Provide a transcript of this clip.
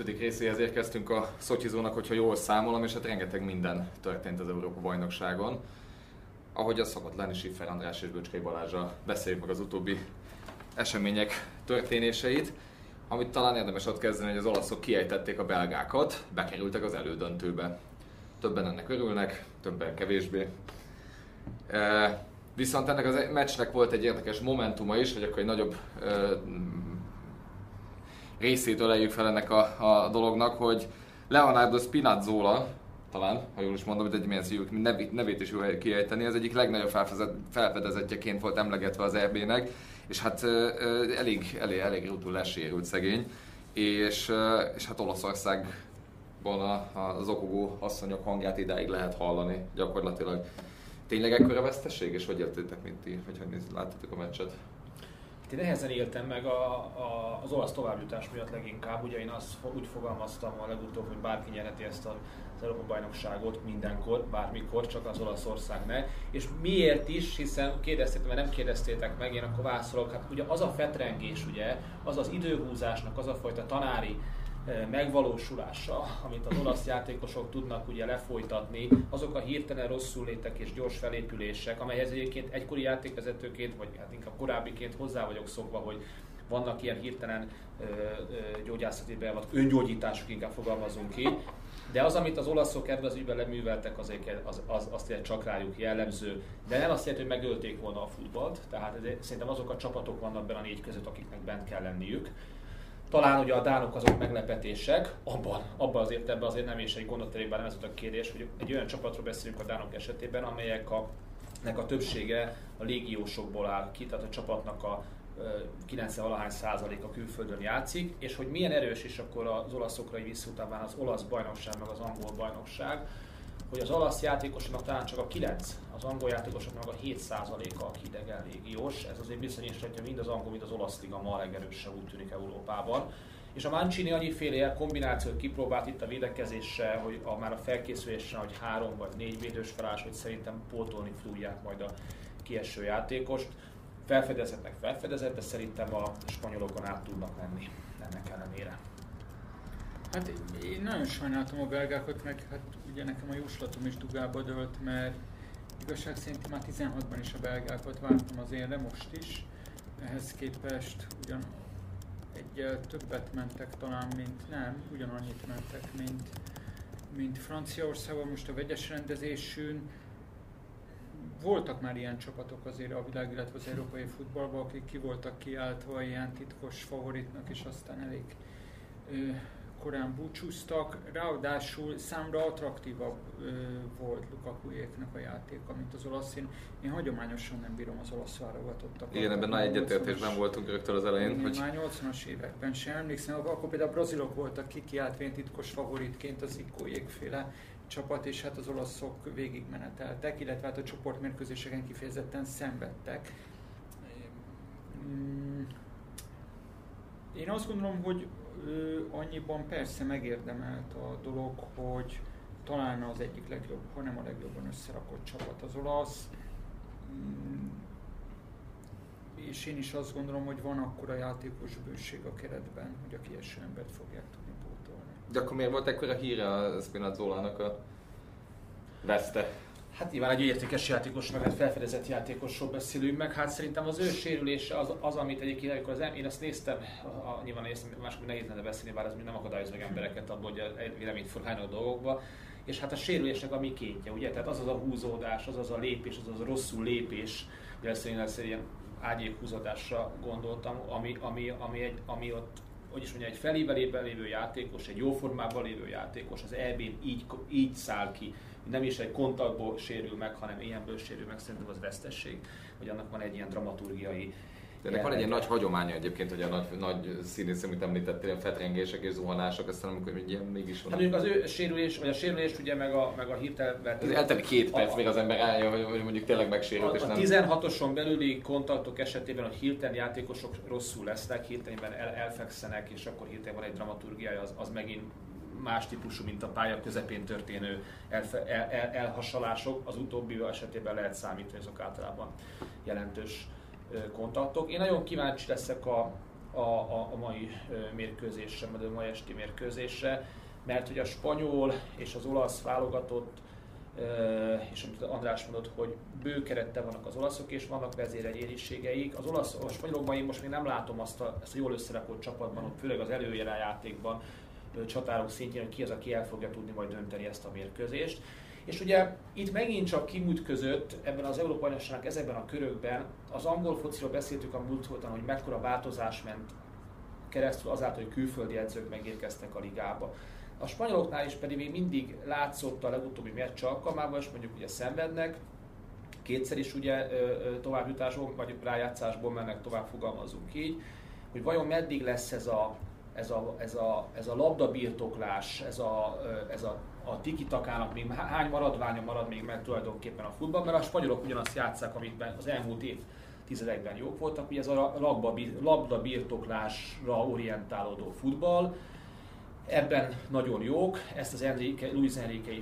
ötödik részéhez érkeztünk a Szotyizónak, hogyha jól számolom, és hát rengeteg minden történt az Európa bajnokságon. Ahogy az szokott lenni, Siffer András és Böcskei Balázsa beszéljük meg az utóbbi események történéseit. Amit talán érdemes ott kezdeni, hogy az olaszok kiejtették a belgákat, bekerültek az elődöntőbe. Többen ennek örülnek, többen kevésbé. E, viszont ennek az meccsnek volt egy érdekes momentuma is, hogy akkor egy nagyobb e, részét öleljük fel ennek a, a dolognak, hogy Leonardo Spinazzola, talán, ha jól is mondom, hogy egy milyen szívük, nevét, nevét is jól kiejteni, az egyik legnagyobb felfedezetjeként volt emlegetve az RB-nek, és hát elég, elég, elég rútul lesérült szegény, és, és hát Olaszországban az okogó asszonyok hangját idáig lehet hallani gyakorlatilag. Tényleg ekkora veszteség, és hogy értétek, mint ti, hogyha láttatok a meccset? Én nehezen éltem meg a, a, az olasz továbbjutás miatt leginkább. Ugye én azt úgy fogalmaztam a legutóbb, hogy bárki nyerheti ezt a, az Európa bajnokságot mindenkor, bármikor, csak az Olaszország ne. És miért is, hiszen kérdeztétek, mert nem kérdeztétek meg, én akkor válaszolok. Hát ugye az a fetrengés, ugye, az az időhúzásnak, az a fajta tanári megvalósulása, amit az olasz játékosok tudnak ugye lefolytatni, azok a hirtelen rosszul létek és gyors felépülések, amelyhez egyébként egykori játékvezetőként, vagy hát inkább korábbiként hozzá vagyok szokva, hogy vannak ilyen hirtelen ö, ö, gyógyászati beavat, öngyógyítások inkább fogalmazunk ki, de az, amit az olaszok ebben az ügyben leműveltek, azért, az, az, azt csak rájuk jellemző. De nem azt jelenti, hogy megölték volna a futballt, tehát ez, szerintem azok a csapatok vannak benne a négy között, akiknek bent kell lenniük. Talán ugye a dánok azok meglepetések, abban, abban az értelemben azért nem is egy gondolaterében nem ez a kérdés, hogy egy olyan csapatról beszélünk a dánok esetében, amelyek a, nek a többsége a légiósokból áll ki, tehát a csapatnak a 90 valahány százalék a külföldön játszik, és hogy milyen erős is akkor az olaszokra visszutáván az olasz bajnokság, meg az angol bajnokság, hogy az olasz játékosoknak talán csak a 9, az angol játékosoknak a 7%-a a hidegen légiós. Ez azért bizonyítja, mind az angol, mind az olasz liga ma a legerősebb úgy tűnik Európában. És a Mancini annyiféle kombinációt kipróbált itt a védekezéssel, hogy a, már a felkészülésen, hogy három vagy négy védős felállás, hogy szerintem pótolni fogják majd a kieső játékost. Felfedezetnek felfedezett, de szerintem a spanyolokon át tudnak menni ennek ellenére. Hát én nagyon sajnáltam a belgákat, meg hát ugye nekem a jóslatom is dugába dölt, mert igazság szerint már 16-ban is a belgákat vártam az de most is. Ehhez képest ugyan egyel többet mentek talán, mint nem, ugyanannyit mentek, mint, mint Franciaországban most a vegyes rendezésűn. Voltak már ilyen csapatok azért a világ, illetve az európai futballban, akik ki voltak kiáltva ilyen titkos favoritnak, és aztán elég korán búcsúztak, ráadásul számra attraktívabb ö, volt Lukakuéknak a játéka, mint az olasz. Én, én hagyományosan nem bírom az olasz válogatottak. Igen, ebben nagy egyetértésben voltunk rögtön az elején. Én hogy... már 80-as években sem emlékszem, akkor például a brazilok voltak kikiáltvén titkos favoritként az féle csapat, és hát az olaszok végigmeneteltek, illetve hát a csoportmérkőzéseken kifejezetten szenvedtek. Mm. Én azt gondolom, hogy annyiban persze megérdemelt a dolog, hogy talán az egyik legjobb, hanem a legjobban összerakott csapat az olasz. Mm, és én is azt gondolom, hogy van akkor a játékos bőség a keretben, hogy a kieső embert fogják tudni pótolni. De akkor miért volt ekkora híre a Spinazzolának a veszte? Hát nyilván egy értékes játékos, meg hát felfedezett játékosról beszélünk meg. Hát szerintem az ő sérülése az, az amit egyébként, amikor az, én azt néztem, a, nyilván néztem, mások nehéz lenne beszélni, bár ez még nem akadályoz meg embereket abból, hogy véleményt forgálnak dolgokba. És hát a sérülésnek a mi kétje, ugye? Tehát az az a húzódás, az az a lépés, az az a rosszul lépés, ugye ezt én ezt ilyen ágyékhúzódásra gondoltam, ami, ami, ami, egy, ami ott hogy is mondja, egy felévelében lévő játékos, egy jó formában lévő játékos az EB-n így, így száll ki nem is egy kontaktból sérül meg, hanem ilyenből sérül meg, szerintem az vesztesség, hogy annak van egy ilyen dramaturgiai de ennek van egy ilyen nagy hagyománya egyébként, hogy a nagy, nagy színész, amit említettél, a fetrengések és zuhanások, aztán amikor egy ilyen mégis van. Hát mondjuk az ő sérülés, vagy a sérülés ugye meg a, meg a hirtelen... Ez elteli két perc, a, még az ember állja, hogy, hogy mondjuk tényleg megsérült, a, és nem... A 16-oson belüli kontaktok esetében, hogy hirtelen játékosok rosszul lesznek, hirtelen el, elfekszenek, és akkor hirtelen van egy dramaturgiája, az, az megint más típusú, mint a pálya közepén történő elfe, el, el, elhasalások. Az utóbbi esetében lehet számítani, azok általában jelentős kontaktok. Én nagyon kíváncsi leszek a, a, a, a, mai mérkőzésre, vagy a mai esti mérkőzésre, mert hogy a spanyol és az olasz válogatott és amit András mondott, hogy bő kerettel vannak az olaszok, és vannak vezéregyériségeik. Az olasz, a spanyolokban én most még nem látom azt a, ezt a jól összerakott csapatban, főleg az játékban, csatárok szintjén, hogy ki az, aki el fogja tudni majd dönteni ezt a mérkőzést. És ugye itt megint csak között ebben az Európai Bajnokságnak ezekben a körökben, az angol fociról beszéltük a múlt héten, hogy mekkora változás ment keresztül azáltal, hogy külföldi edzők megérkeztek a ligába. A spanyoloknál is pedig még mindig látszott a legutóbbi meccs alkalmával, és mondjuk ugye szenvednek, kétszer is ugye továbbjutásból, vagy rájátszásból mennek tovább, fogalmazunk így, hogy vajon meddig lesz ez a, ez a, ez a, ez a labdabirtoklás, ez a, ez a, a tiki-takának még hány maradványa marad még meg tulajdonképpen a futball, mert a spanyolok ugyanazt játszák, amit az elmúlt év tizedekben jók voltak, ugye ez a labda birtoklásra orientálódó futball, Ebben nagyon jók, ezt az Enrique, Luis Enrique is